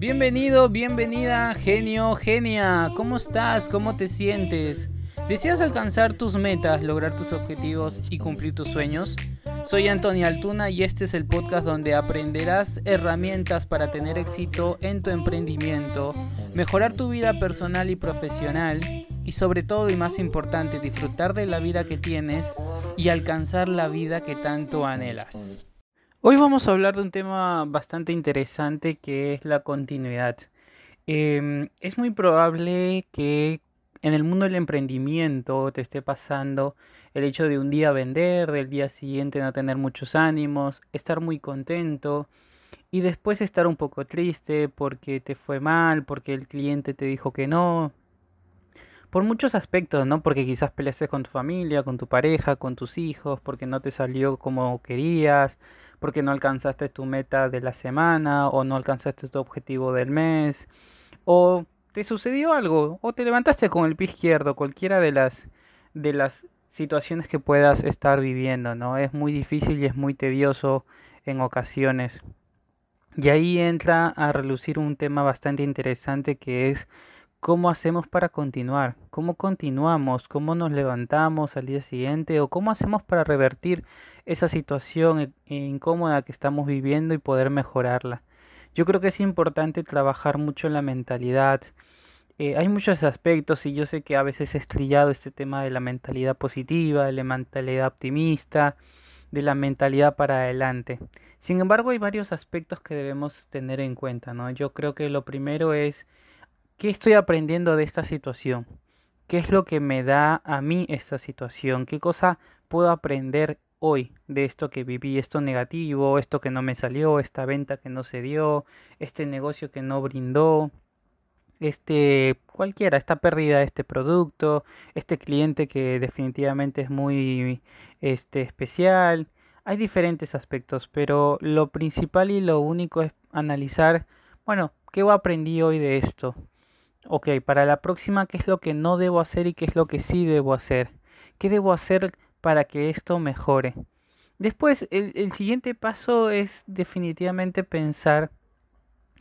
Bienvenido, bienvenida, genio, genia. ¿Cómo estás? ¿Cómo te sientes? ¿Deseas alcanzar tus metas, lograr tus objetivos y cumplir tus sueños? Soy Antonio Altuna y este es el podcast donde aprenderás herramientas para tener éxito en tu emprendimiento, mejorar tu vida personal y profesional y sobre todo y más importante disfrutar de la vida que tienes y alcanzar la vida que tanto anhelas. Hoy vamos a hablar de un tema bastante interesante que es la continuidad. Em, es muy probable que en el mundo del emprendimiento te esté pasando el hecho de un día vender, del día siguiente no tener muchos ánimos, estar muy contento y después estar un poco triste porque te fue mal, porque el cliente te dijo que no. Por muchos aspectos, ¿no? Porque quizás peleaste con tu familia, con tu pareja, con tus hijos, porque no te salió como querías, porque no alcanzaste tu meta de la semana o no alcanzaste tu objetivo del mes o te sucedió algo o te levantaste con el pie izquierdo, cualquiera de las de las situaciones que puedas estar viviendo, ¿no? Es muy difícil y es muy tedioso en ocasiones. Y ahí entra a relucir un tema bastante interesante que es cómo hacemos para continuar, cómo continuamos, cómo nos levantamos al día siguiente o cómo hacemos para revertir esa situación incómoda que estamos viviendo y poder mejorarla. Yo creo que es importante trabajar mucho en la mentalidad. Eh, hay muchos aspectos y yo sé que a veces es trillado este tema de la mentalidad positiva, de la mentalidad optimista, de la mentalidad para adelante. Sin embargo, hay varios aspectos que debemos tener en cuenta, ¿no? Yo creo que lo primero es ¿qué estoy aprendiendo de esta situación? ¿Qué es lo que me da a mí esta situación? ¿Qué cosa puedo aprender hoy de esto que viví, esto negativo, esto que no me salió, esta venta que no se dio, este negocio que no brindó, este cualquiera, esta pérdida de este producto, este cliente que definitivamente es muy este especial. Hay diferentes aspectos, pero lo principal y lo único es analizar, bueno, ¿qué aprendí hoy de esto? Ok, para la próxima, ¿qué es lo que no debo hacer y qué es lo que sí debo hacer? ¿Qué debo hacer para que esto mejore. Después, el, siguiente paso es definitivamente pensar,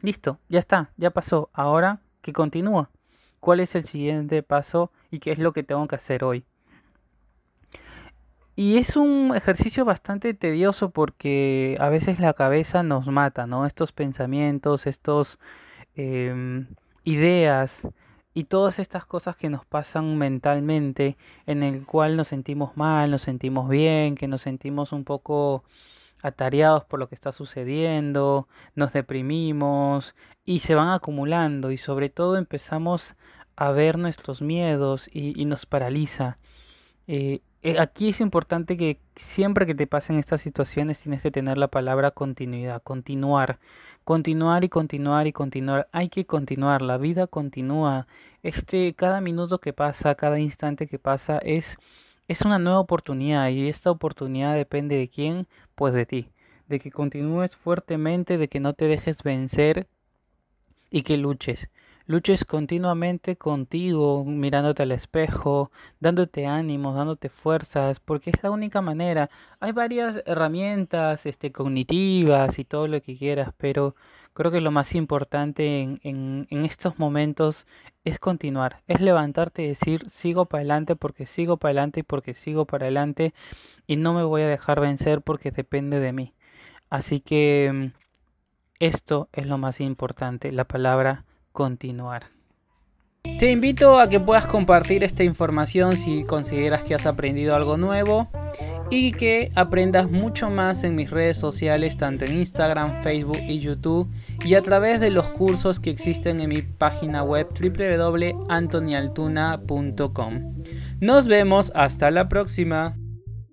listo, ya está, ya pasó, ahora que continúa. ¿Cuál es el siguiente paso y qué es lo que tengo que hacer hoy? Y es un ejercicio bastante tedioso porque a veces la cabeza nos mata, ¿no? Estos pensamientos, estos em, ideas y todas estas cosas que nos pasan mentalmente, en el cual nos sentimos mal, nos sentimos bien, que nos sentimos un poco atareados por lo que está sucediendo, nos deprimimos y se van acumulando y sobre todo empezamos a ver nuestros miedos y, nos paraliza. Eh, eh, aquí es importante que siempre que te pasen estas situaciones tienes que tener la palabra continuidad, continuar, continuar y continuar y continuar. Hay que continuar, la vida continúa. Este cada minuto que pasa, cada instante que pasa es es una nueva oportunidad y esta oportunidad depende de quién, pues de ti, de que continúes fuertemente, de que no te dejes vencer y que luches luches continuamente contigo, mirándote al espejo, dándote ánimos, dándote fuerzas, porque es la única manera. Hay varias herramientas este, cognitivas y todo lo que quieras, pero creo que lo más importante en, en, en estos momentos es continuar, es levantarte y decir sigo para adelante porque sigo para adelante y porque sigo para adelante y no me voy a dejar vencer porque depende de mí. Así que mm, esto es lo más importante, la palabra continuar. Te invito a que puedas compartir esta información si consideras que has aprendido algo nuevo y que aprendas mucho más en mis redes sociales, tanto en Instagram, Facebook y YouTube, y a través de los cursos que existen en mi página web www.antonialtuna.com. Nos vemos hasta la próxima.